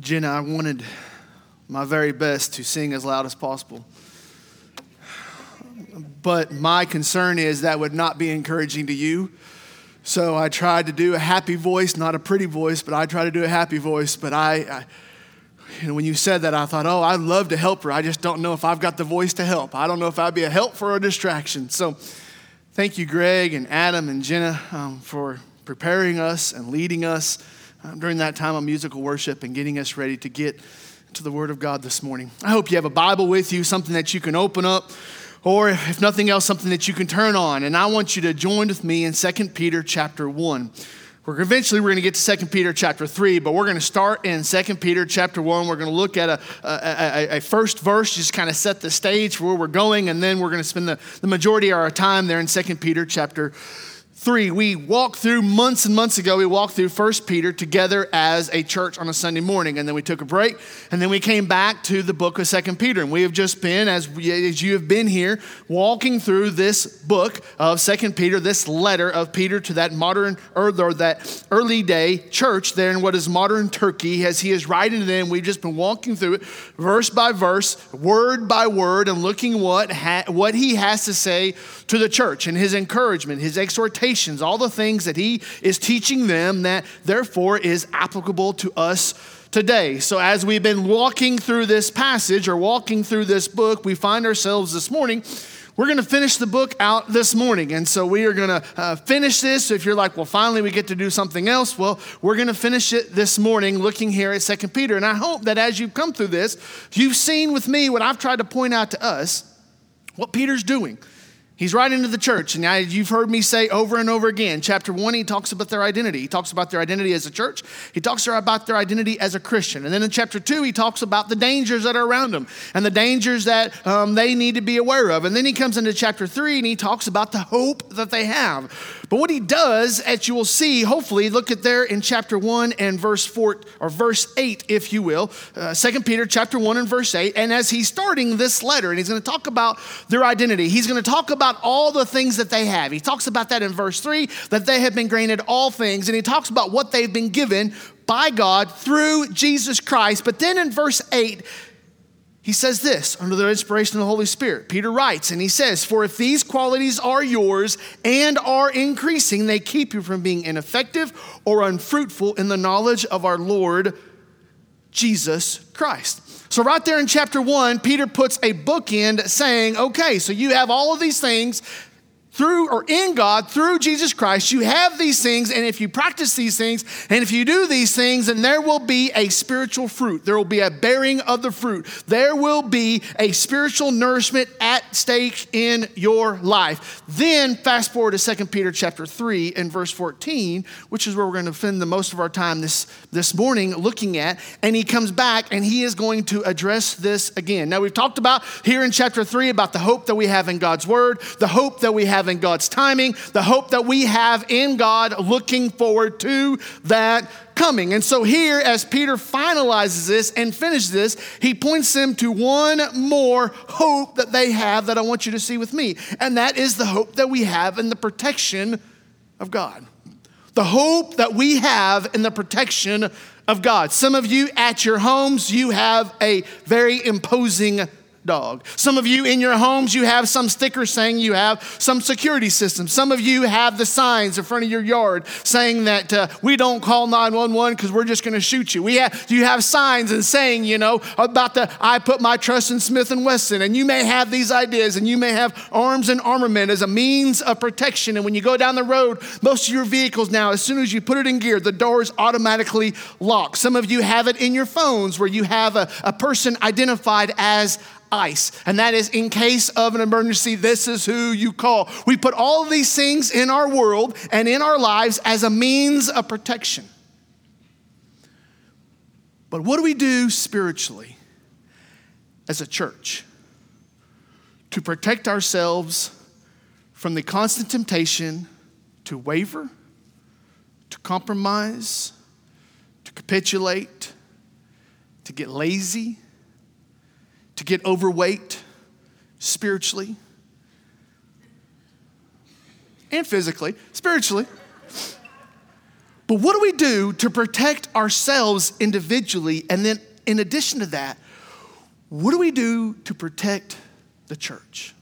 Jenna, I wanted my very best to sing as loud as possible. But my concern is that would not be encouraging to you. So I tried to do a happy voice, not a pretty voice, but I tried to do a happy voice. But I, I know, when you said that, I thought, oh, I'd love to help her. I just don't know if I've got the voice to help. I don't know if I'd be a help for a distraction. So thank you, Greg and Adam and Jenna, um, for preparing us and leading us um, during that time of musical worship and getting us ready to get to the Word of God this morning. I hope you have a Bible with you, something that you can open up, or if nothing else, something that you can turn on. And I want you to join with me in 2 Peter chapter 1. We're eventually we're going to get to 2 Peter chapter 3, but we're going to start in 2 Peter chapter 1. We're going to look at a, a, a, first verse, just kind of set the stage for where we're going, and then we're going to spend the, the majority of our time there in 2 Peter chapter 3 we walked through months and months ago we walked through First peter together as a church on a sunday morning and then we took a break and then we came back to the book of Second peter and we have just been as, as you have been here walking through this book of Second peter this letter of peter to that modern or that early day church there in what is modern turkey. As he is writing to them we've just been walking through it verse by verse word by word and looking what, ha- what he has to say to the church and his encouragement his exhortation all the things that he is teaching them that therefore is applicable to us today. So, as we've been walking through this passage or walking through this book, we find ourselves this morning. We're going to finish the book out this morning. And so we are going to uh, finish this. So if you're like, well, finally we get to do something else, well, we're going to finish it this morning looking here at Second Peter. And I hope that as you've come through this, you've seen with me what I've tried to point out to us what Peter's doing. He's writing to the church, and you've heard me say over and over again. Chapter one, he talks about their identity. He talks about their identity as a church. He talks about their identity as a Christian. And then in chapter two, he talks about the dangers that are around them and the dangers that um, they need to be aware of. And then he comes into chapter three and he talks about the hope that they have. But what he does, as you will see, hopefully, look at there in chapter one and verse four or verse eight, if you will, uh, Second Peter chapter one and verse eight. And as he's starting this letter, and he's going to talk about their identity, he's going to talk about all the things that they have. He talks about that in verse 3 that they have been granted all things, and he talks about what they've been given by God through Jesus Christ. But then in verse 8, he says this under the inspiration of the Holy Spirit. Peter writes, and he says, For if these qualities are yours and are increasing, they keep you from being ineffective or unfruitful in the knowledge of our Lord Jesus Christ. So, right there in chapter one, Peter puts a bookend saying, okay, so you have all of these things through or in God through Jesus Christ. You have these things, and if you practice these things, and if you do these things, then there will be a spiritual fruit. There will be a bearing of the fruit. There will be a spiritual nourishment at stake in your life. Then fast forward to 2 Peter chapter 3 and verse 14, which is where we're going to spend the most of our time this, this morning looking at. And he comes back and he is going to address this again. Now, we've talked about here in chapter 3 about the hope that we have in God's word, the hope that we have in God's timing, the hope that we have in God, looking forward to that coming. And so, here, as Peter finalizes this and finishes this, he points them to one more hope that they have that I want you to see with me. And that is the hope that we have in the protection of God. The hope that we have in the protection of God. Some of you at your homes, you have a very imposing dog. Some of you in your homes, you have some sticker saying you have some security system. Some of you have the signs in front of your yard saying that uh, we don't call 911 because we're just going to shoot you. We have, you have signs and saying, you know, about the I put my trust in Smith and Wesson. And you may have these ideas and you may have arms and armament as a means of protection. And when you go down the road, most of your vehicles now, as soon as you put it in gear, the doors automatically lock. Some of you have it in your phones where you have a, a person identified as ICE, and that is in case of an emergency, this is who you call. We put all of these things in our world and in our lives as a means of protection. But what do we do spiritually as a church to protect ourselves from the constant temptation to waver, to compromise, to capitulate, to get lazy? To get overweight spiritually and physically, spiritually. But what do we do to protect ourselves individually? And then, in addition to that, what do we do to protect the church?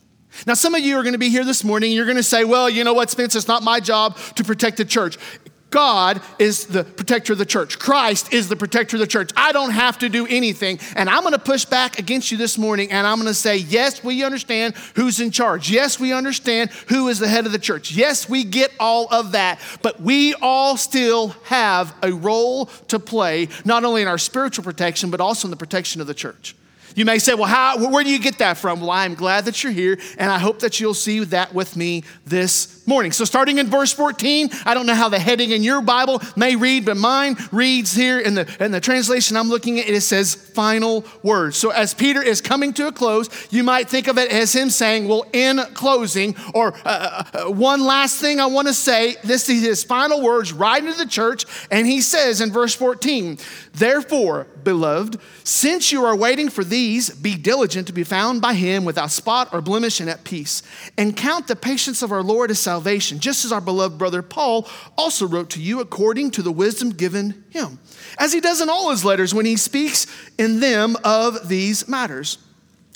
Now, some of you are going to be here this morning. and You're going to say, well, you know what, Spence, it's not my job to protect the church. God is the protector of the church. Christ is the protector of the church. I don't have to do anything. And I'm going to push back against you this morning and I'm going to say, yes, we understand who's in charge. Yes, we understand who is the head of the church. Yes, we get all of that. But we all still have a role to play, not only in our spiritual protection, but also in the protection of the church. You may say, well, how, where do you get that from? Well, I'm glad that you're here, and I hope that you'll see that with me this morning. So, starting in verse 14, I don't know how the heading in your Bible may read, but mine reads here in the, in the translation I'm looking at, it says final words. So, as Peter is coming to a close, you might think of it as him saying, well, in closing, or uh, uh, uh one last thing I want to say. This is his final words right into the church, and he says in verse 14, Therefore, beloved, since you are waiting for these, be diligent to be found by him without spot or blemish and at peace. And count the patience of our Lord as salvation, just as our beloved brother Paul also wrote to you according to the wisdom given him, as he does in all his letters when he speaks in them of these matters.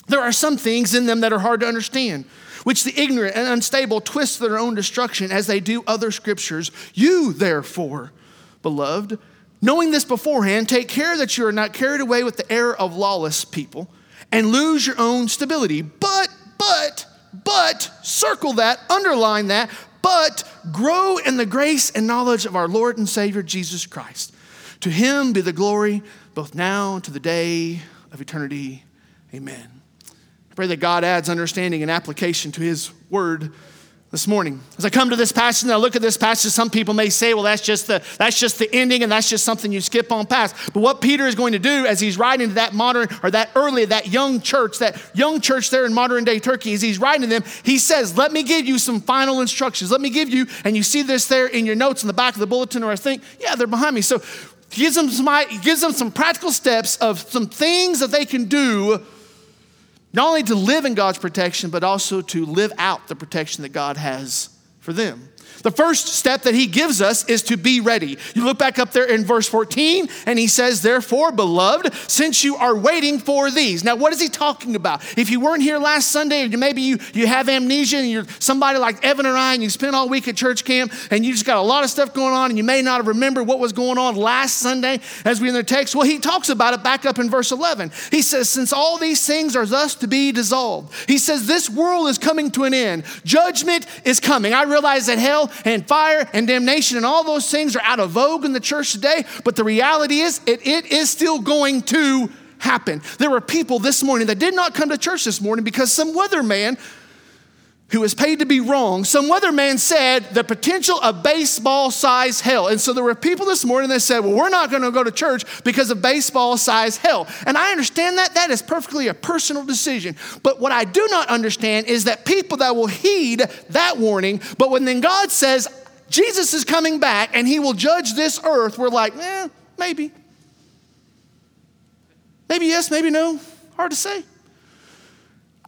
There are some things in them that are hard to understand which the ignorant and unstable twist to their own destruction as they do other scriptures. You, therefore, beloved, Knowing this beforehand, take care that you are not carried away with the error of lawless people and lose your own stability. But, but, but, circle that, underline that, but grow in the grace and knowledge of our Lord and Savior Jesus Christ. To him be the glory both now and to the day of eternity. Amen. I pray that God adds understanding and application to his word this morning. As I come to this passage and I look at this passage, some people may say, well, that's just the that's just the ending and that's just something you skip on past. But what Peter is going to do as he's writing to that modern or that early, that young church, that young church there in modern day Turkey, as he's writing to them, he says, Let me give you some final instructions. Let me give you, and you see this there in your notes in the back of the bulletin, or I think, yeah, they're behind me. So he gives them some, gives them some practical steps of some things that they can do not only to live in God's protection, but also to live out the protection that God has for them. The first step that he gives us is to be ready. You look back up there in verse 14, and he says, Therefore, beloved, since you are waiting for these. Now, what is he talking about? If you weren't here last Sunday, or maybe you, you have amnesia and you're somebody like Evan and I, and you spent all week at church camp, and you just got a lot of stuff going on, and you may not have remembered what was going on last Sunday as we in the text. Well, he talks about it back up in verse 11. He says, Since all these things are thus to be dissolved, he says, This world is coming to an end. Judgment is coming. I realize that hell and fire and damnation and all those things are out of vogue in the church today, but the reality is it, it is still going to happen. There were people this morning that did not come to church this morning because some weatherman who was paid to be wrong, some weatherman said the potential of baseball size hell. And so there were people this morning that said, Well, we're not going to go to church because of baseball size hell. And I understand that. That is perfectly a personal decision. But what I do not understand is that people that will heed that warning, but when then God says, Jesus is coming back and he will judge this earth, we're like, eh, maybe. Maybe yes, maybe no. Hard to say.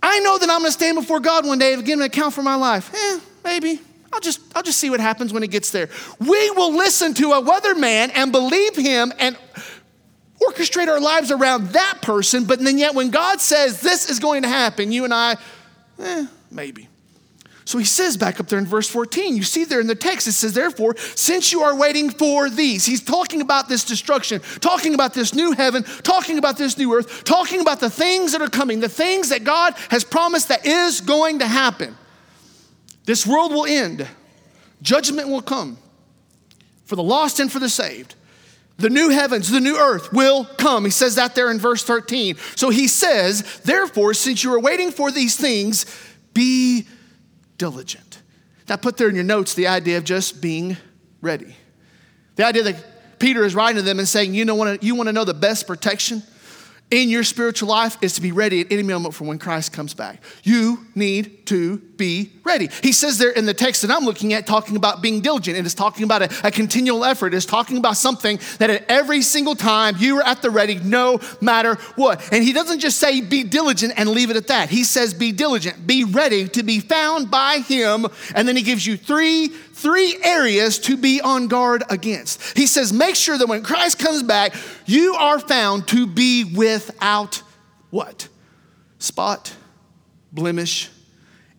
I know that I'm going to stand before God one day and give an account for my life. Eh, maybe. I'll just, I'll just see what happens when it gets there. We will listen to a weatherman and believe him and orchestrate our lives around that person, but then yet when God says this is going to happen, you and I, eh, maybe. So he says back up there in verse 14, you see there in the text, it says, Therefore, since you are waiting for these, he's talking about this destruction, talking about this new heaven, talking about this new earth, talking about the things that are coming, the things that God has promised that is going to happen. This world will end, judgment will come for the lost and for the saved. The new heavens, the new earth will come. He says that there in verse 13. So he says, Therefore, since you are waiting for these things, be diligent. Now, put there in your notes the idea of just being ready. The idea that Peter is writing to them and saying, you, know, you want to know the best protection? In your spiritual life is to be ready at any moment for when Christ comes back. You need to be ready. He says there in the text that I'm looking at, talking about being diligent. and It is talking about a, a continual effort. It is talking about something that at every single time you are at the ready, no matter what. And he doesn't just say be diligent and leave it at that. He says be diligent, be ready to be found by him. And then he gives you three three areas to be on guard against. He says, make sure that when Christ comes back, you are found to be without what? Spot, blemish,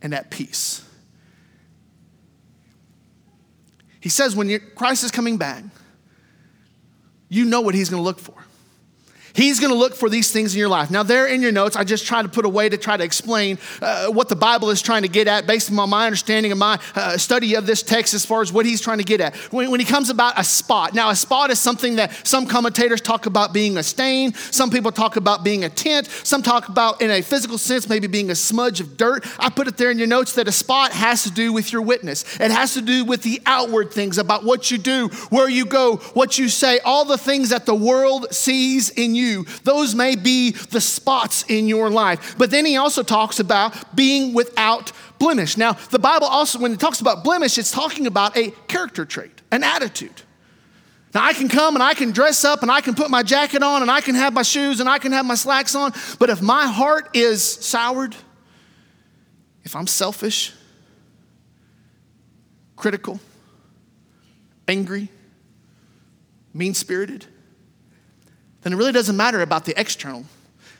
and at peace. He says, when Christ is coming back, you know what he's going to look for. He's going to look for these things in your life. Now, there in your notes, I just try to put a way to try to explain uh, what the Bible is trying to get at based on my understanding of my uh, study of this text as far as what he's trying to get at. When, when he comes about a spot, now, a spot is something that some commentators talk about being a stain, some people talk about being a tint, some talk about, in a physical sense, maybe being a smudge of dirt. I put it there in your notes that a spot has to do with your witness, it has to do with the outward things about what you do, where you go, what you say, all the things that the world sees in you you. Those may be the spots in your life. But then he also talks about being without blemish. Now, the Bible also, when it talks about blemish, it's talking about a character trait, an attitude. Now, I can come and I can dress up and I can put my jacket on and I can have my shoes and I can have my slacks on, but if my heart is soured, if I'm selfish, critical, angry, mean spirited, then it really doesn't matter about the external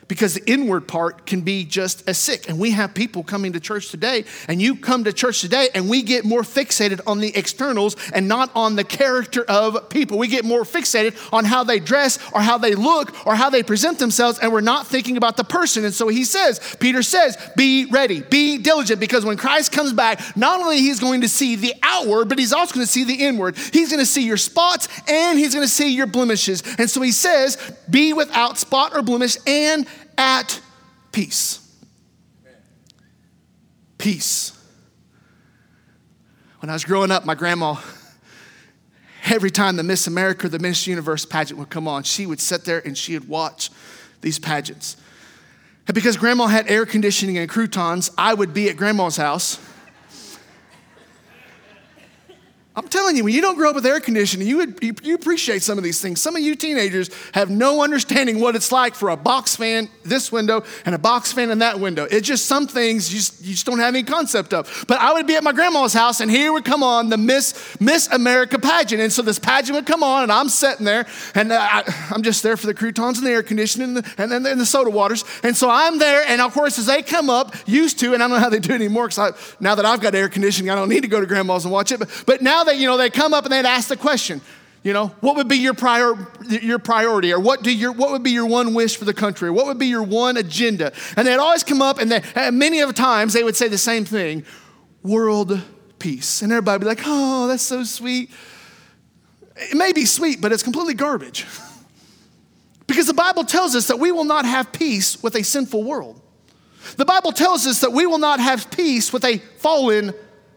because the inward part can be just as sick. And we have people coming to church today, and you come to church today, and we get more fixated on the externals and not on the character of people. We get more fixated on how they dress or how they look or how they present themselves, and we're not thinking about the person. And so he says, Peter says, be ready, be diligent, because when Christ comes back, not only he's going to see the outward, but he's also going to see the inward. He's going to see your spots and he's going to see your blemishes. And so he says, be without spot or blemish and at peace. Peace. When I was growing up, my grandma, every time the Miss America the Miss Universe pageant would come on, she would sit there and she would watch these pageants. And because grandma had air conditioning and croutons, I would be at grandma's house I'm telling you, when you don't grow up with air conditioning, you, would, you, you, appreciate some of these things. Some of you teenagers have no understanding what it's like for a box fan this window and a box fan in that window. It's just some things you just, you just don't have any concept of. But I would be at my grandma's house, and here would come on the Miss, Miss America pageant. And so this pageant would come on, and I'm sitting there, and uh, I, am just there for the croutons and the air conditioning and, the, then the soda waters. And so I'm there, and of course, as they come up, used to, and I don't know how they do it anymore because now that I've got air conditioning, I don't need to go to grandma's and watch it. But, but now they, you know, they come up and they'd ask the question, you know, what would be your, prior, your priority? Or what, do your, what would be your one wish for the country? Or what would be your one agenda? And they'd always come up and, they, and many of the times they would say the same thing world peace. And everybody would be like, oh, that's so sweet. It may be sweet, but it's completely garbage. because the Bible tells us that we will not have peace with a sinful world. The Bible tells us that we will not have peace with a fallen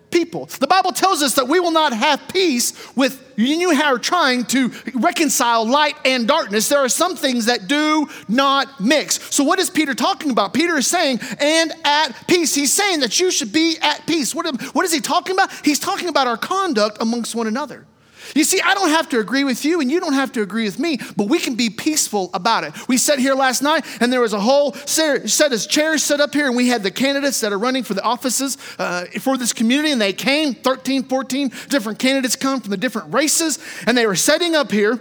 people. The Bible tells us that we will not have peace with you and are trying to reconcile light and darkness. There are some things that do not mix. So, what is Peter talking about? Peter is saying, and at peace. He's saying that you should be at peace. What, what is he talking about? He's talking about our conduct amongst one another. You see, I don't have to agree with you, and you don't have to agree with me, but we can be peaceful about it. We sat here last night, and there was a whole set of chairs set up here, and we had the candidates that are running for the offices uh, for this community, and they came 13, 14 different candidates come from the different races, and they were setting up here.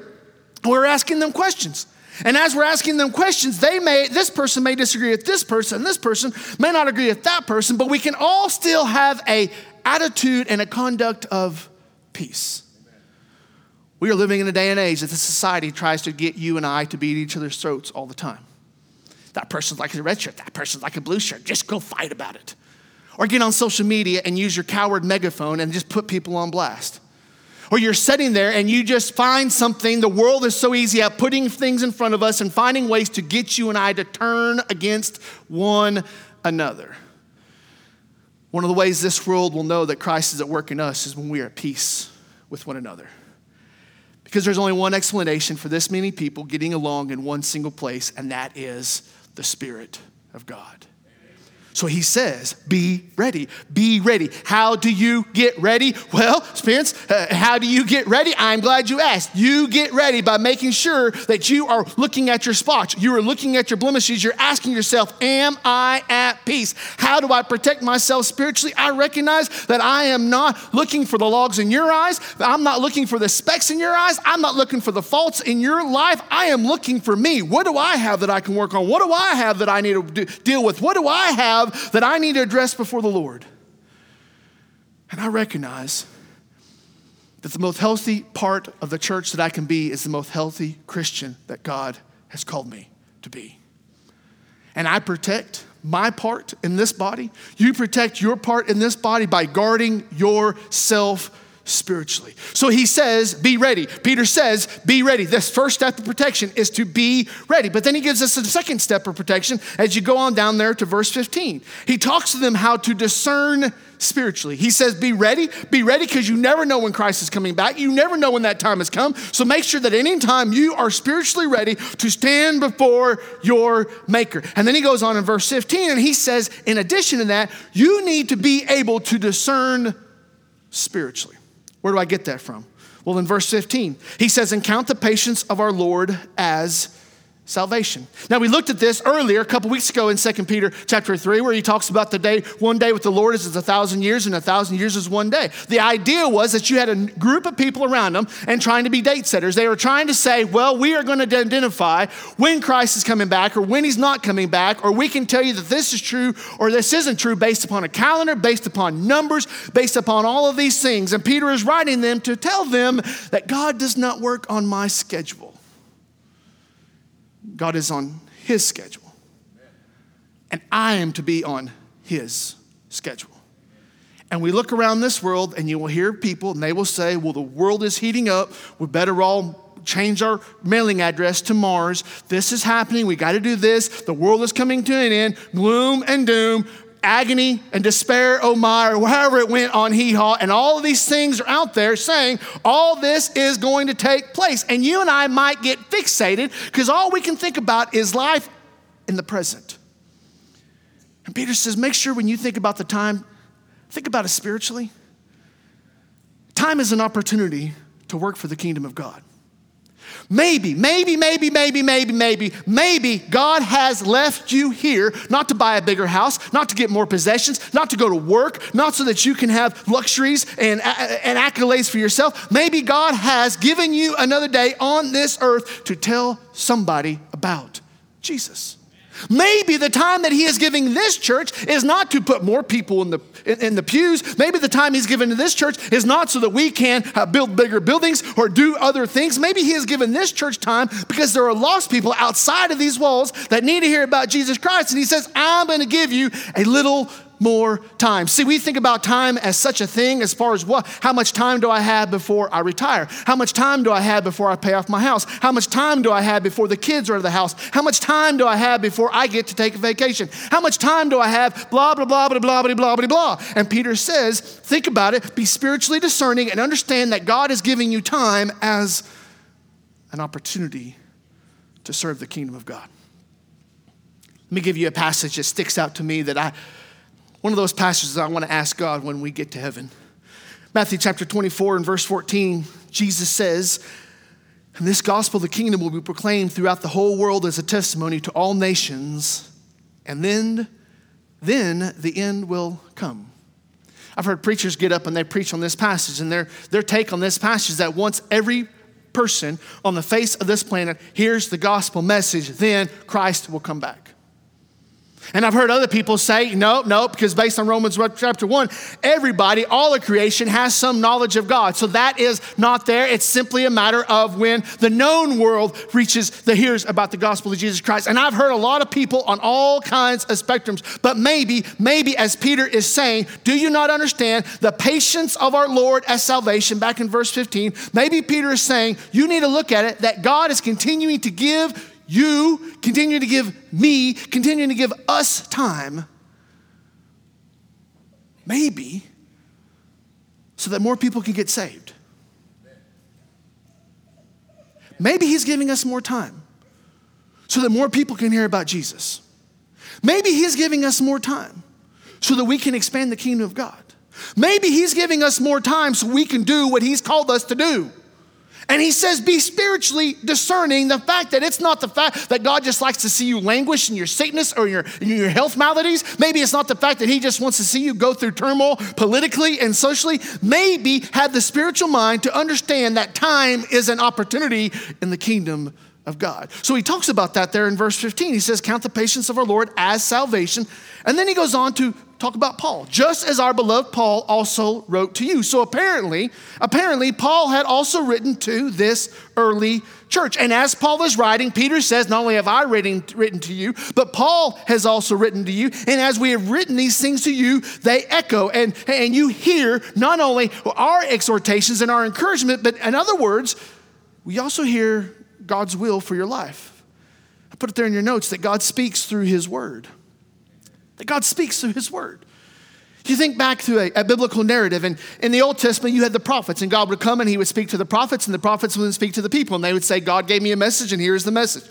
We were asking them questions. And as we're asking them questions, they may, this person may disagree with this person, this person may not agree with that person, but we can all still have a attitude and a conduct of peace. We are living in a day and age that the society tries to get you and I to beat each other's throats all the time. That person's like a red shirt, that person's like a blue shirt. Just go fight about it. Or get on social media and use your coward megaphone and just put people on blast. Or you're sitting there and you just find something. The world is so easy at putting things in front of us and finding ways to get you and I to turn against one another. One of the ways this world will know that Christ is at work in us is when we are at peace with one another. Because there's only one explanation for this many people getting along in one single place, and that is the Spirit of God. So he says, be ready, be ready. How do you get ready? Well, Spence, uh, how do you get ready? I'm glad you asked. You get ready by making sure that you are looking at your spots, you are looking at your blemishes, you're asking yourself, Am I at peace? How do I protect myself spiritually? I recognize that I am not looking for the logs in your eyes, I'm not looking for the specks in your eyes, I'm not looking for the faults in your life. I am looking for me. What do I have that I can work on? What do I have that I need to do, deal with? What do I have? That I need to address before the Lord. And I recognize that the most healthy part of the church that I can be is the most healthy Christian that God has called me to be. And I protect my part in this body. You protect your part in this body by guarding yourself spiritually. So he says, be ready. Peter says, be ready. This first step of protection is to be ready. But then he gives us a second step of protection as you go on down there to verse 15. He talks to them how to discern spiritually. He says, be ready. Be ready because you never know when Christ is coming back. You never know when that time has come. So make sure that anytime you are spiritually ready to stand before your maker. And then he goes on in verse 15 and he says, in addition to that, you need to be able to discern spiritually. Where do I get that from? Well, in verse 15, he says, And count the patience of our Lord as salvation. Now we looked at this earlier a couple weeks ago in 2 Peter chapter 3 where he talks about the day one day with the Lord is a thousand years and a thousand years is one day. The idea was that you had a group of people around them and trying to be date setters. They were trying to say, well, we are going to identify when Christ is coming back or when he's not coming back or we can tell you that this is true or this isn't true based upon a calendar, based upon numbers, based upon all of these things. And Peter is writing them to tell them that God does not work on my schedule. God is on His schedule. And I am to be on His schedule. And we look around this world and you will hear people and they will say, well, the world is heating up. We better all change our mailing address to Mars. This is happening. We got to do this. The world is coming to an end. Gloom and doom agony and despair, oh my, or however it went on hee haw. And all of these things are out there saying all this is going to take place. And you and I might get fixated because all we can think about is life in the present. And Peter says, make sure when you think about the time, think about it spiritually. Time is an opportunity to work for the kingdom of God. Maybe, maybe, maybe, maybe, maybe, maybe, maybe God has left you here not to buy a bigger house, not to get more possessions, not to go to work, not so that you can have luxuries and, and accolades for yourself. Maybe God has given you another day on this earth to tell somebody about Jesus. Maybe the time that he is giving this church is not to put more people in the, in, in the pews. Maybe the time he's given to this church is not so that we can uh, build bigger buildings or do other things. Maybe he has given this church time because there are lost people outside of these walls that need to hear about Jesus Christ. And he says, I'm going to give you a little more time. See, we think about time as such a thing as far as what how much time do I have before I retire? How much time do I have before I pay off my house? How much time do I have before the kids are out of the house? How much time do I have before I get to take a vacation? How much time do I have blah blah blah blah blah blah blah blah blah. And Peter says, think about it, be spiritually discerning and understand that God is giving you time as an opportunity to serve the kingdom of God. Let me give you a passage that sticks out to me that I one of those passages I want to ask God when we get to heaven. Matthew chapter 24 and verse 14, Jesus says, In this gospel the kingdom will be proclaimed throughout the whole world as a testimony to all nations, and then, then the end will come. I've heard preachers get up and they preach on this passage, and their, their take on this passage is that once every person on the face of this planet hears the gospel message, then Christ will come back. And I've heard other people say, no, no, because based on Romans chapter 1, everybody, all of creation has some knowledge of God. So that is not there. It's simply a matter of when the known world reaches the hears about the gospel of Jesus Christ. And I've heard a lot of people on all kinds of spectrums, but maybe, maybe as Peter is saying, do you not understand the patience of our Lord as salvation? Back in verse 15, maybe Peter is saying, you need to look at it that God is continuing to give you continuing to give me, continuing to give us time, maybe so that more people can get saved. Maybe He's giving us more time so that more people can hear about Jesus. Maybe He's giving us more time so that we can expand the kingdom of God. Maybe He's giving us more time so we can do what He's called us to do. And he says, be spiritually discerning the fact that it's not the fact that God just likes to see you languish in your sickness or your, your health maladies. Maybe it's not the fact that he just wants to see you go through turmoil politically and socially. Maybe have the spiritual mind to understand that time is an opportunity in the kingdom of God. So he talks about that there in verse 15. He says, Count the patience of our Lord as salvation. And then he goes on to talk about Paul, just as our beloved Paul also wrote to you. So apparently, apparently, Paul had also written to this early church. And as Paul is writing, Peter says, Not only have I written, written to you, but Paul has also written to you. And as we have written these things to you, they echo. And, and you hear not only our exhortations and our encouragement, but in other words, we also hear God's will for your life. I put it there in your notes that God speaks through His Word. That God speaks through His Word. You think back to a, a, biblical narrative, and in the Old Testament, you had the prophets, and God would come and He would speak to the prophets, and the prophets would then speak to the people, and they would say, God gave me a message, and here's the message.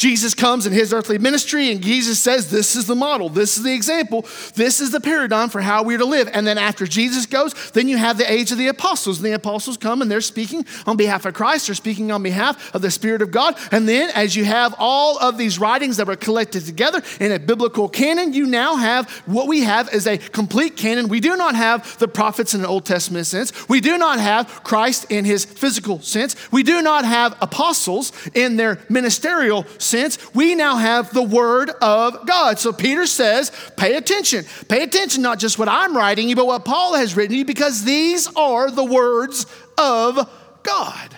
Jesus comes in his earthly ministry, and Jesus says, This is the model, this is the example, this is the paradigm for how we're to live. And then after Jesus goes, then you have the age of the apostles. And the apostles come and they're speaking on behalf of Christ, they're speaking on behalf of the Spirit of God. And then as you have all of these writings that were collected together in a biblical canon, you now have what we have is a complete canon. We do not have the prophets in the Old Testament sense, we do not have Christ in his physical sense, we do not have apostles in their ministerial sense sense, we now have the Word of God. So Peter says, pay attention. Pay attention, not just what I'm writing you, but what Paul has written you, because these are the words of God.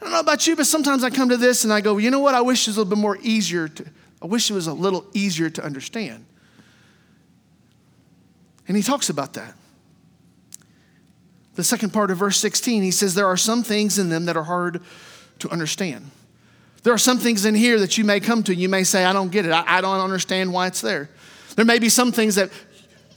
I don't know about you, but sometimes I come to this and I go, you know what? I wish it was a little bit more easier to, I wish it was a little easier to understand. And he talks about that. The second part of verse 16, he says, There are some things in them that are hard to understand. There are some things in here that you may come to. You may say, I don't get it. I, I don't understand why it's there. There may be some things that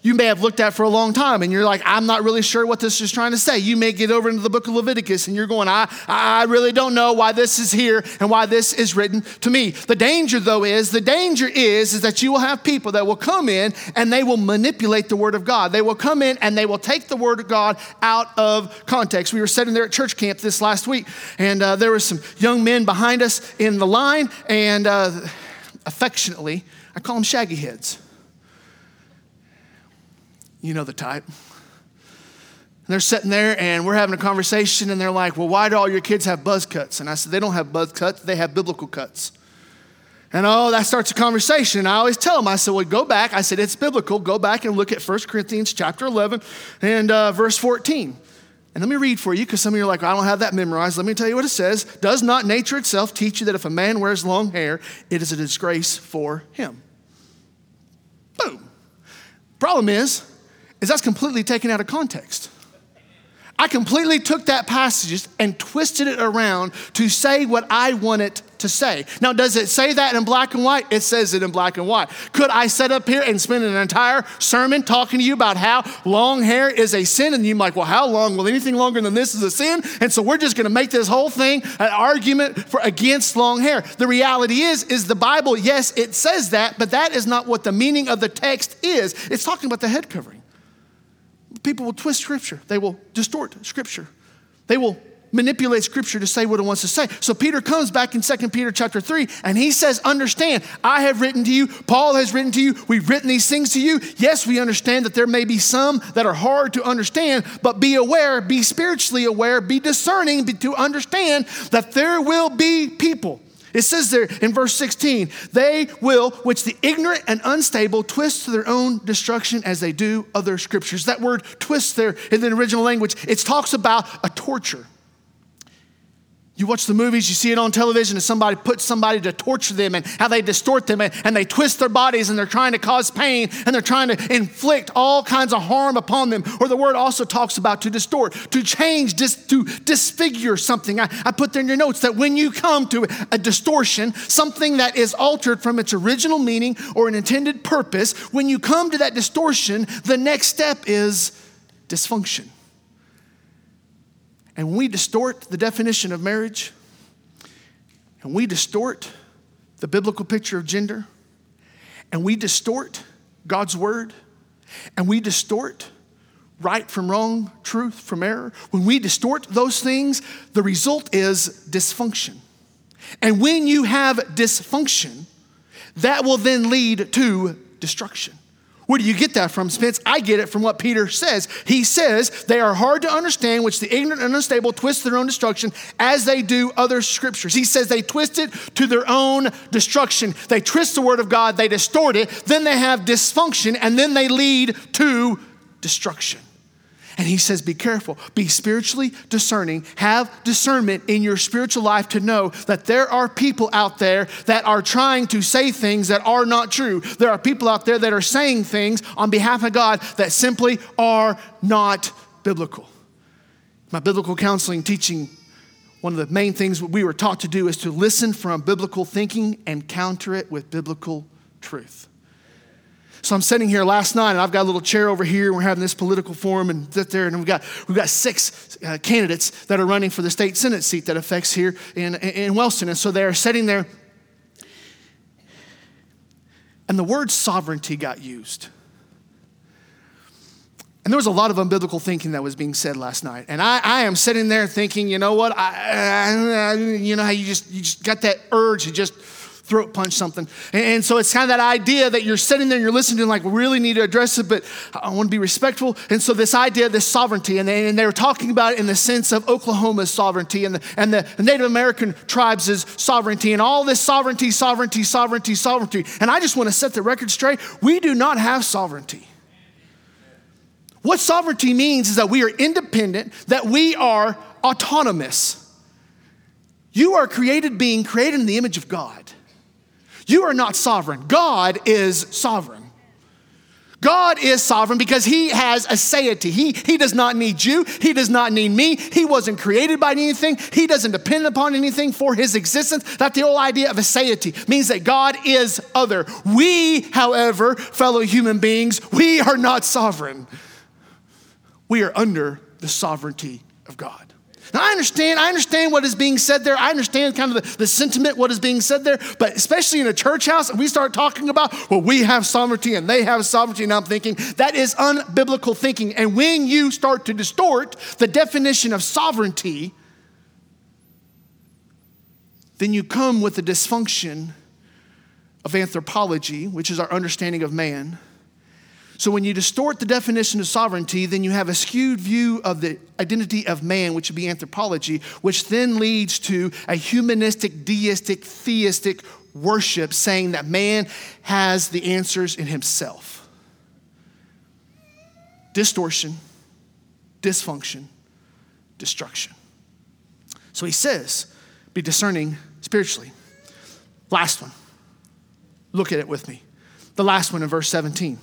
you may have looked at for a long time and you're like, I'm not really sure what this is trying to say. You may get over into the book of Leviticus and you're going, I, I really don't know why this is here and why this is written to me. The danger, though, is the danger is, is that you will have people that will come in and they will manipulate the word of God. They will come in and they will take the word of God out of context. We were sitting there at church camp this last week and uh, there were some young men behind us in the line and uh, affectionately, I call them shaggy heads. You know the type. And they're sitting there and we're having a conversation and they're like, Well, why do all your kids have buzz cuts? And I said, They don't have buzz cuts, they have biblical cuts. And oh, that starts a conversation. And I always tell them, I said, well, go back. I said, it's biblical. Go back and look at 1 Corinthians chapter 11 and uh, verse 14. And let me read for you because some of you are like, I don't have that memorized. Let me tell you what it says. Does not nature itself teach you that if a man wears long hair, it is a disgrace for him? Boom. Problem is, is that's completely taken out of context. I completely took that passage and twisted it around to say what I want it to say. Now, does it say that in black and white? It says it in black and white. Could I sit up here and spend an entire sermon talking to you about how long hair is a sin? And you're like, well, how long? Well, anything longer than this is a sin. And so we're just going to make this whole thing an argument for against long hair. The reality is, is the Bible, yes, it says that, but that is not what the meaning of the text is. It's talking about the head covering people will twist scripture, they will distort scripture, they will manipulate scripture to say what it wants to say. So Peter comes back in 2 Peter chapter 3 and he says, Understand, I have written to you, Paul has written to you, we've written these things to you. Yes, we understand that there may be some that are hard to understand, but be aware, be spiritually aware, be discerning be, to understand that there will be people it says there in verse 16, they will, which the ignorant and unstable twist to their own destruction as they do other scriptures. That word twist there in the original language, it talks about a torture. You watch the movies, you see it on television, and somebody puts somebody to torture them and how they distort them and, and, they twist their bodies and they're trying to cause pain and they're trying to inflict all kinds of harm upon them. Or the word also talks about to distort, to change, dis, to disfigure something. I, I put there in your notes that when you come to a distortion, something that is altered from its original meaning or an intended purpose, when you come to that distortion, the next step is dysfunction. And we distort the definition of marriage, and we distort the biblical picture of gender, and we distort God's word, and we distort right from wrong, truth from error, when we distort those things, the result is dysfunction. And when you have dysfunction, that will then lead to destruction. Where do you get that from, Spence? I get it from what Peter says. He says they are hard to understand, which the ignorant and unstable twist their own destruction as they do other scriptures. He says they twist it to their own destruction. They twist the word of God, they distort it, then they have dysfunction, and then they lead to destruction. And he says, Be careful, be spiritually discerning, have discernment in your spiritual life to know that there are people out there that are trying to say things that are not true. There are people out there that are saying things on behalf of God that simply are not biblical. My biblical counseling teaching, one of the main things we were taught to do is to listen from biblical thinking and counter it with biblical truth. So I'm sitting here last night, and I've got a little chair over here, and we're having this political forum, and sit there, and we've got we've got six uh, candidates that are running for the state senate seat that affects here in in Wellston, and so they're sitting there, and the word sovereignty got used. And there was a lot of unbiblical thinking that was being said last night. And I, I am sitting there thinking, you know what? I, I, you know how you just, you just got that urge to just throat punch something. And, so it's kind of that idea that you're sitting there and you're listening to, like, we really need to address it, but I want to be respectful. And so this idea, this sovereignty, and they, and they were talking about it in the sense of Oklahoma's sovereignty and the, and the Native American tribes' sovereignty and all this sovereignty, sovereignty, sovereignty, sovereignty. And I just want to set the record straight. We do not have sovereignty. What sovereignty means is that we are independent, that we are autonomous. You are created being created in the image of God. You are not sovereign. God is sovereign. God is sovereign because he has aseity. He, he does not need you. He does not need me. He wasn't created by anything. He doesn't depend upon anything for his existence. That the whole idea of aseity means that God is other. We, however, fellow human beings, we are not sovereign. We are under the sovereignty of God. Now, I understand, I understand what is being said there. I understand kind of the, the sentiment, what is being said there. But especially in a church house, and we start talking about, well, we have sovereignty and they have sovereignty. And I'm thinking, that is unbiblical thinking. And when you start to distort the definition of sovereignty, then you come with the dysfunction of anthropology, which is our understanding of man so when you distort the definition of sovereignty, then you have a skewed view of the identity of man, which would be anthropology, which then leads to a humanistic, deistic, theistic worship, saying that man has the answers in himself. Distortion, dysfunction, destruction. So he says, be discerning spiritually. Last one. Look at it with me. The last one in verse 17.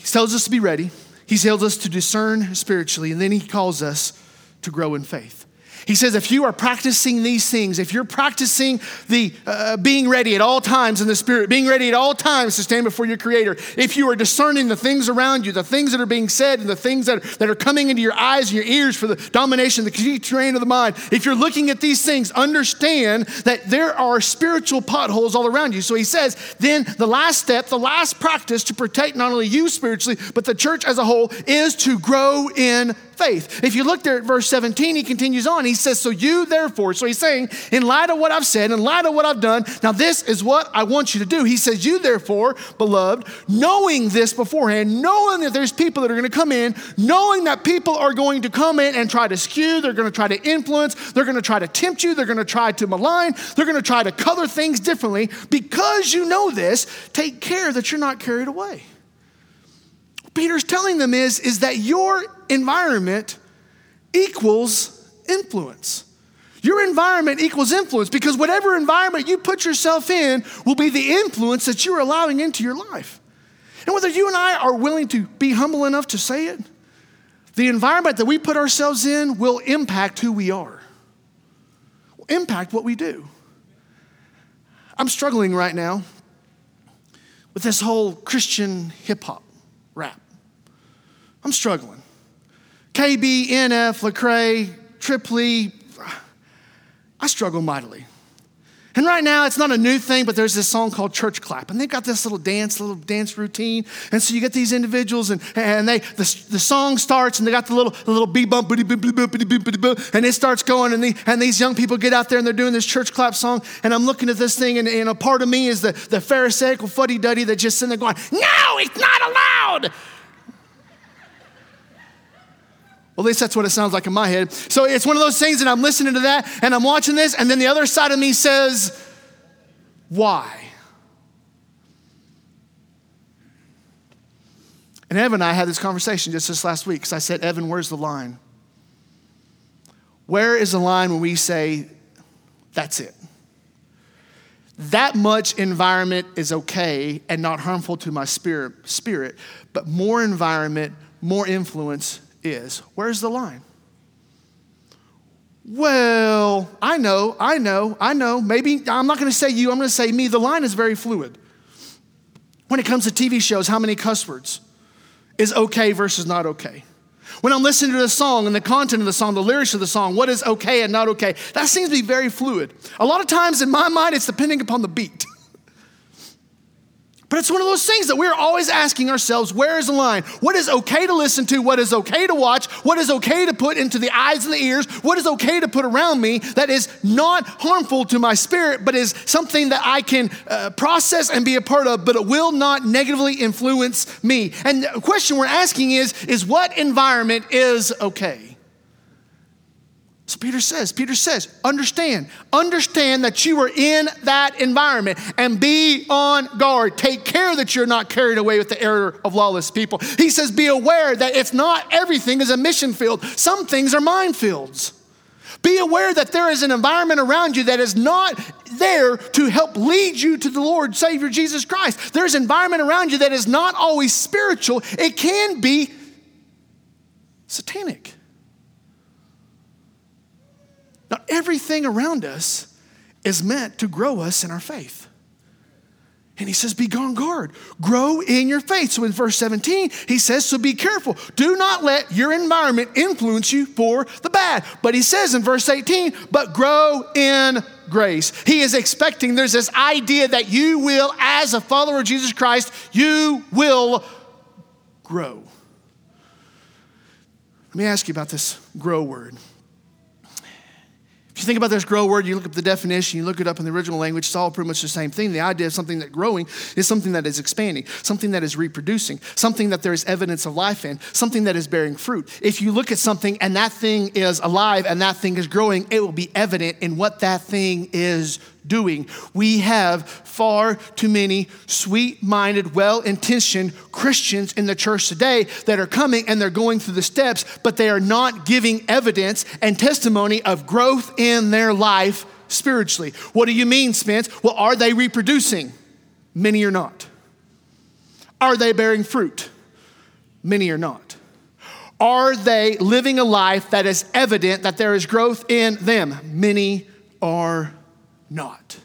He tells us to be ready. He tells us to discern spiritually, and then he calls us to grow in faith. He says, if you are practicing these things, if you're practicing the uh, being ready at all times in the Spirit, being ready at all times to stand before your Creator, if you are discerning the things around you, the things that are being said, and the things that are, that are coming into your eyes and your ears for the domination, the terrain of the mind, if you're looking at these things, understand that there are spiritual potholes all around you. So he says, then the last step, the last practice to protect not only you spiritually, but the church as a whole is to grow in faith. If you look there at verse 17, he continues on. He says, So you therefore, so he's saying, in light of what I've said, in light of what I've done, now this is what I want you to do. He says, You therefore, beloved, knowing this beforehand, knowing that there's people that are going to come in, knowing that people are going to come in and try to skew, they're going to try to influence, they're going to try to tempt you, they're going to try to malign, they're going to try to color things differently. Because you know this, take care that you're not carried away. Peter's telling them is, is that your environment equals influence. Your environment equals influence because whatever environment you put yourself in will be the influence that you're allowing into your life. And whether you and I are willing to be humble enough to say it, the environment that we put ourselves in will impact who we are, will impact what we do. I'm struggling right now with this whole Christian hip hop rap. I'm struggling. KBNF, Lecrae, Trip Lee, I struggle mightily. And right now, it's not a new thing, but there's this song called Church Clap. And they've got this little dance, little dance routine. And so you get these individuals, and, and they the, the song starts, and they got the little, the little beep bump, and it starts going, and, the, and these young people get out there and they're doing this church clap song. And I'm looking at this thing, and, and a part of me is the, the Pharisaical fuddy duddy that just sitting there going, No, it's not allowed. Well, at least that's what it sounds like in my head. So it's one of those things, and I'm listening to that, and I'm watching this, and then the other side of me says, Why? And Evan and I had this conversation just this last week because I said, Evan, where's the line? Where is the line when we say, That's it? That much environment is okay and not harmful to my spirit, spirit but more environment, more influence is. Where's the line? Well, I know, I know, I know. Maybe I'm not going to say you, I'm going to say me. The line is very fluid. When it comes to TV shows, how many cuss words is okay versus not okay? When I'm listening to the song and the content of the song, the lyrics of the song, what is okay and not okay, that seems to be very fluid. A lot of times in my mind, it's depending upon the beat. But it's one of those things that we're always asking ourselves where is the line? What is okay to listen to? What is okay to watch? What is okay to put into the eyes and the ears? What is okay to put around me that is not harmful to my spirit, but is something that I can uh, process and be a part of, but it will not negatively influence me? And the question we're asking is, is what environment is okay? So Peter says, Peter says, understand, understand that you are in that environment and be on guard. Take care that you're not carried away with the error of lawless people. He says, be aware that if not everything is a mission field. Some things are minefields. Be aware that there is an environment around you that is not there to help lead you to the Lord, Savior Jesus Christ. There's environment around you that is not always spiritual. It can be satanic. Now, everything around us is meant to grow us in our faith. And he says, Be on guard, grow in your faith. So in verse 17, he says, So be careful. Do not let your environment influence you for the bad. But he says in verse 18, But grow in grace. He is expecting there's this idea that you will, as a follower of Jesus Christ, you will grow. Let me ask you about this grow word. If you think about this grow word, you look up the definition, you look it up in the original language, it's all pretty much the same thing. The idea of something that growing is something that is expanding, something that is reproducing, something that there is evidence of life in, something that is bearing fruit. If you look at something and that thing is alive and that thing is growing, it will be evident in what that thing is doing. We have far too many sweet minded, well intentioned Christians in the church today that are coming and they're going through the steps, but they are not giving evidence and testimony of growth in their life spiritually. What do you mean, Spence? Well, are they reproducing? Many are not. Are they bearing fruit? Many are not. Are they living a life that is evident that there is growth in them? Many are not.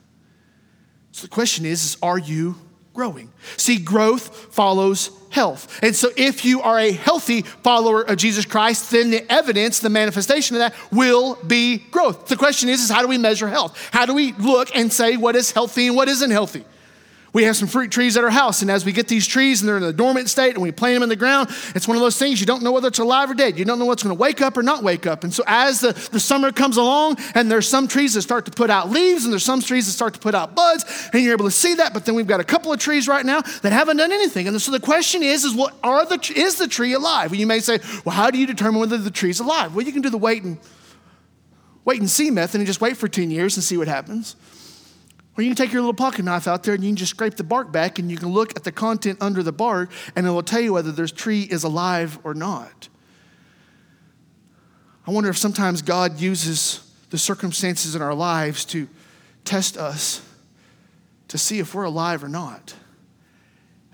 So the question is, is are you growing? See, growth follows health. And so if you are a healthy follower of Jesus Christ, then the evidence, the manifestation of that will be growth. The question is, is how do we measure health? How do we look and say what is healthy and what isn't healthy? We have some fruit trees at our house, and as we get these trees and they're in a dormant state and we plant them in the ground, it's one of those things you don't know whether it's alive or dead. You don't know what's going to wake up or not wake up. And so as the, the summer comes along, and there's some trees that start to put out leaves, and there's some trees that start to put out buds, and you're able to see that. But then we've got a couple of trees right now that haven't done anything. And so the question is, is what are the is the tree alive? Well, you may say, well, how do you determine whether the tree's alive? Well, you can do the wait and wait and see method and just wait for 10 years and see what happens. Or you can take your little pocket knife out there and you can just scrape the bark back and you can look at the content under the bark and it will tell you whether this tree is alive or not. I wonder if sometimes God uses the circumstances in our lives to test us to see if we're alive or not.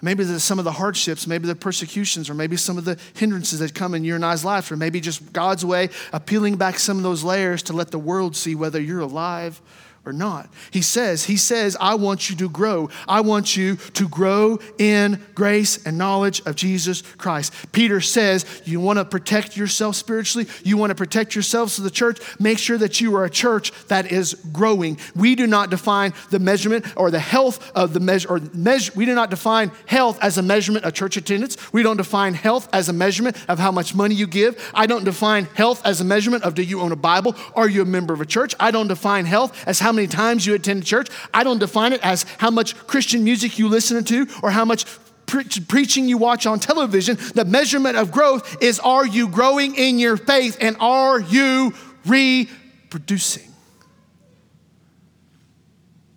Maybe some of the hardships, maybe the persecutions, or maybe some of the hindrances that come in your and I's life, or maybe just God's way of peeling back some of those layers to let the world see whether you're alive or not. He says, He says, I want you to grow. I want you to grow in grace and knowledge of Jesus Christ. Peter says, You want to protect yourself spiritually? You want to protect yourselves to the church? Make sure that you are a church that is growing. We do not define the measurement or the health of the measure, or measure, we do not define health as a measurement of church attendance. We don't define health as a measurement of how much money you give. I don't define health as a measurement of do you own a Bible? Are you a member of a church? I don't define health as how many times you attend church. I don't define it as how much Christian music you listen to or how much pre- preaching you watch on television. The measurement of growth is are you growing in your faith and are you reproducing?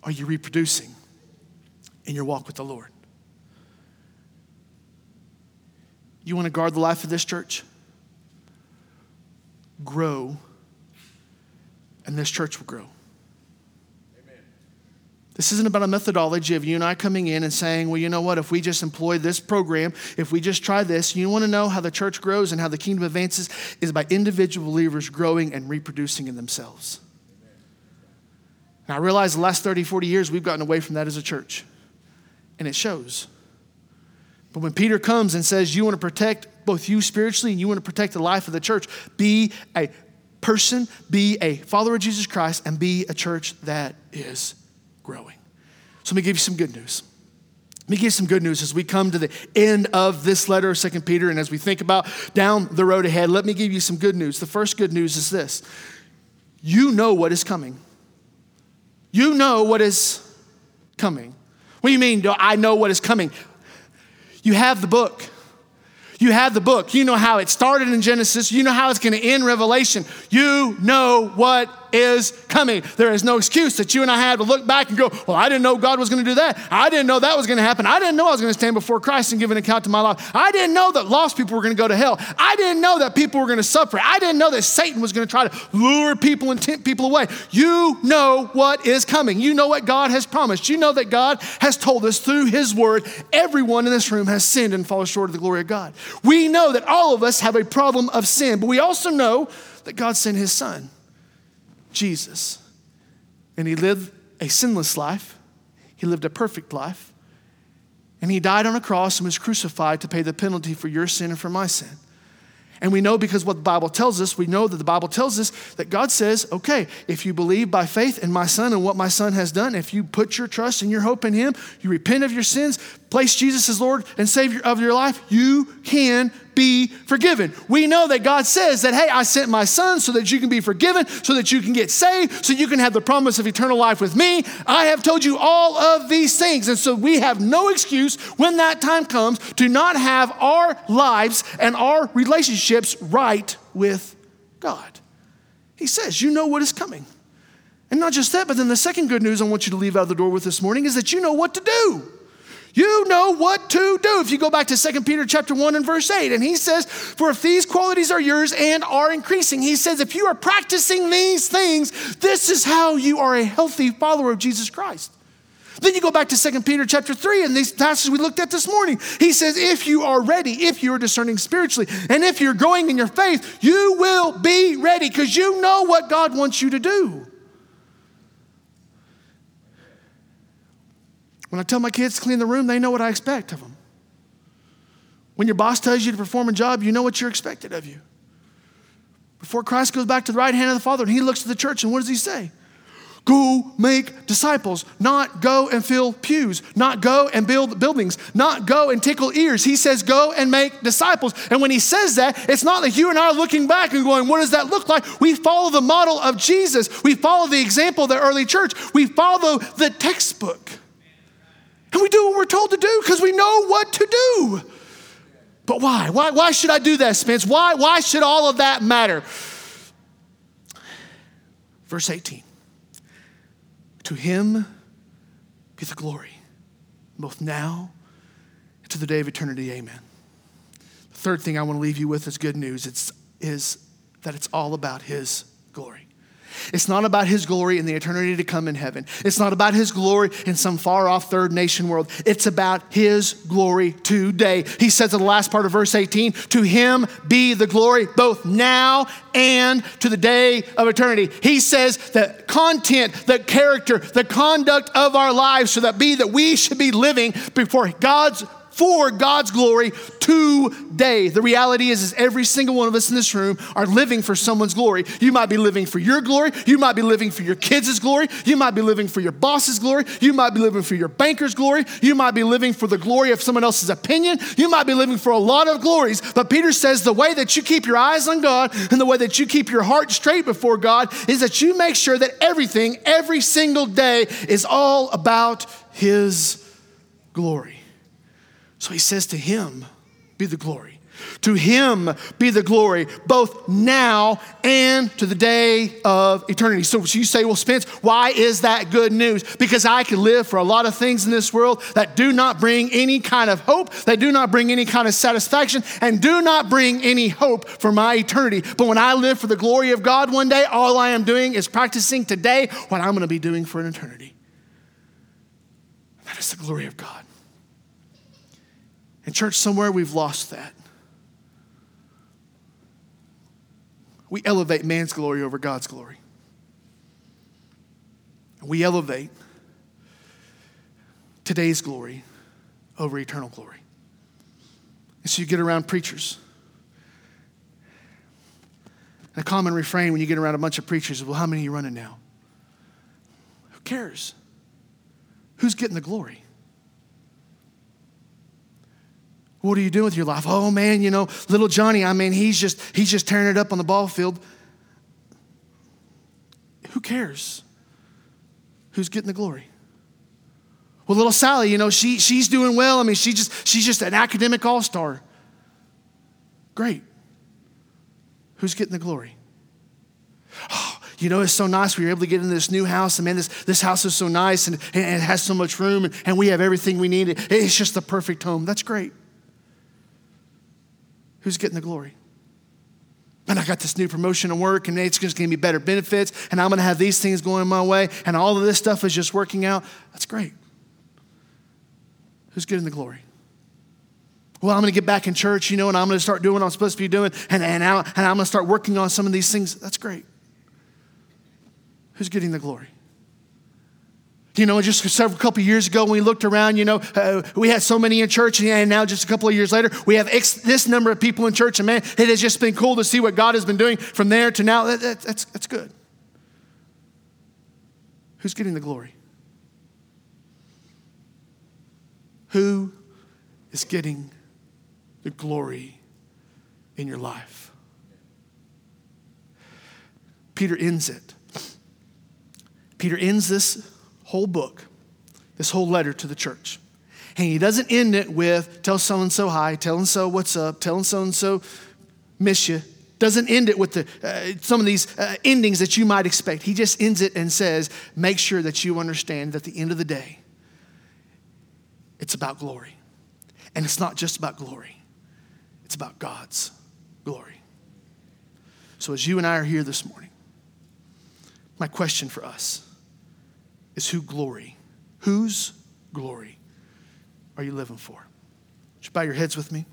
Are you reproducing in your walk with the Lord? You want to guard the life of this church? Grow, and this church will grow. This isn't about a methodology of you and I coming in and saying, well, you know what, if we just employ this program, if we just try this, you want to know how the church grows and how the kingdom advances is by individual believers growing and reproducing in themselves. Now, I realize the last 30, 40 years we've gotten away from that as a church, and it shows. But when Peter comes and says, You want to protect both you spiritually and you want to protect the life of the church, be a person, be a follower of Jesus Christ, and be a church that is growing. So let me give you some good news. Let me give you some good news as we come to the end of this letter of 2 Peter and as we think about down the road ahead. Let me give you some good news. The first good news is this you know what is coming. You know what is coming. What do you mean, do I know what is coming? You have the book. You have the book. You know how it started in Genesis. You know how it's going to end Revelation. You know what is coming. There is no excuse that you and I have to look back and go, Well, I didn't know God was going to do that. I didn't know that was going to happen. I didn't know I was going to stand before Christ and give an account to my life. I didn't know that lost people were going to go to hell. I didn't know that people were going to suffer. I didn't know that Satan was going to try to lure people and tempt people away. You know what is coming. You know what God has promised. You know that God has told us through His word, everyone in this room has sinned and fallen short of the glory of God. We know that all of us have a problem of sin, but we also know that God sent His Son. Jesus. And he lived a sinless life, he lived a perfect life, and he died on a cross and was crucified to pay the penalty for your sin and for my sin. And we know because what the Bible tells us, we know that the Bible tells us that God says, okay, if you believe by faith in my son and what my son has done, if you put your trust and your hope in him, you repent of your sins, place Jesus as Lord and Savior of your life, you can be forgiven. We know that God says that, hey, I sent my son so that you can be forgiven, so that you can get saved, so you can have the promise of eternal life with me. I have told you all of these things. And so we have no excuse when that time comes to not have our lives and our relationships right with God. He says, you know what is coming. And not just that, but then the second good news I want you to leave out the door with this morning is that you know what to do. You know what to do. If you go back to 2 Peter chapter 1 and verse 8, and he says, For if these qualities are yours and are increasing, he says, if you are practicing these things, this is how you are a healthy follower of Jesus Christ. Then you go back to 2 Peter chapter 3 and these passages we looked at this morning. He says, if you are ready, if you are discerning spiritually, and if you're growing in your faith, you will be ready because you know what God wants you to do. When I tell my kids to clean the room, they know what I expect of them. When your boss tells you to perform a job, you know what you're expected of you. Before Christ goes back to the right hand of the Father and he looks to the church, and what does he say? Go make disciples, not go and fill pews, not go and build buildings, not go and tickle ears. He says, go and make disciples. And when he says that, it's not like you and I are looking back and going, what does that look like? We follow the model of Jesus. We follow the example of the early church. We follow the textbook. And we do what we're told to do because we know what to do. But why? why? Why should I do that, Spence? Why, why should all of that matter? Verse 18 To him be the glory, both now and to the day of eternity. Amen. The third thing I want to leave you with is good news. It's is that it's all about his glory. It's not about his glory in the eternity to come in heaven. It's not about his glory in some far off third nation world. It's about his glory today. He says in the last part of verse 18, To him be the glory both now and to the day of eternity. He says the content, the character, the conduct of our lives should that be that we should be living before God's for God's glory today. The reality is, is every single one of us in this room are living for someone's glory. You might be living for your glory. You might be living for your kids' glory. You might be living for your boss's glory. You might be living for your banker's glory. You might be living for the glory of someone else's opinion. You might be living for a lot of glories. But Peter says the way that you keep your eyes on God and the way that you keep your heart straight before God is that you make sure that everything, every single day, is all about His glory. So he says, To him be the glory. To him be the glory, both now and to the day of eternity. So you say, Well, Spence, why is that good news? Because I can live for a lot of things in this world that do not bring any kind of hope, that do not bring any kind of satisfaction, and do not bring any hope for my eternity. But when I live for the glory of God one day, all I am doing is practicing today what I'm going to be doing for an eternity. That is the glory of God. In church, somewhere we've lost that. We elevate man's glory over God's glory. We elevate today's glory over eternal glory. And so you get around preachers. And a common refrain when you get around a bunch of preachers is, well, how many are you running now? Who cares? Who's getting the glory? What are you doing with your life? Oh man, you know, little Johnny, I mean, he's just he's just tearing it up on the ball field. Who cares? Who's getting the glory? Well, little Sally, you know, she she's doing well. I mean, she just she's just an academic all-star. Great. Who's getting the glory? Oh, you know, it's so nice. We were able to get into this new house, and man, this, this house is so nice and, and it has so much room, and, and we have everything we need. It's just the perfect home. That's great. Who's getting the glory? And I got this new promotion at work, and it's just gonna be better benefits, and I'm gonna have these things going my way, and all of this stuff is just working out. That's great. Who's getting the glory? Well, I'm gonna get back in church, you know, and I'm gonna start doing what I'm supposed to be doing, and, and, I, and I'm gonna start working on some of these things. That's great. Who's getting the glory? You know, just several couple years ago, when we looked around, you know, uh, we had so many in church, and now just a couple of years later, we have X, this number of people in church, and man, it has just been cool to see what God has been doing from there to now. That, that, that's, that's good. Who's getting the glory? Who is getting the glory in your life? Peter ends it. Peter ends this whole book, this whole letter to the church. And he doesn't end it with, tell so and so hi, tell and so what's up, tell and so and so miss you. Doesn't end it with the, uh, some of these uh, endings that you might expect. He just ends it and says, make sure that you understand that at the end of the day, it's about glory. And it's not just about glory, it's about God's glory. So as you and I are here this morning, my question for us is who glory? Whose glory are you living for? Would you bow your heads with me?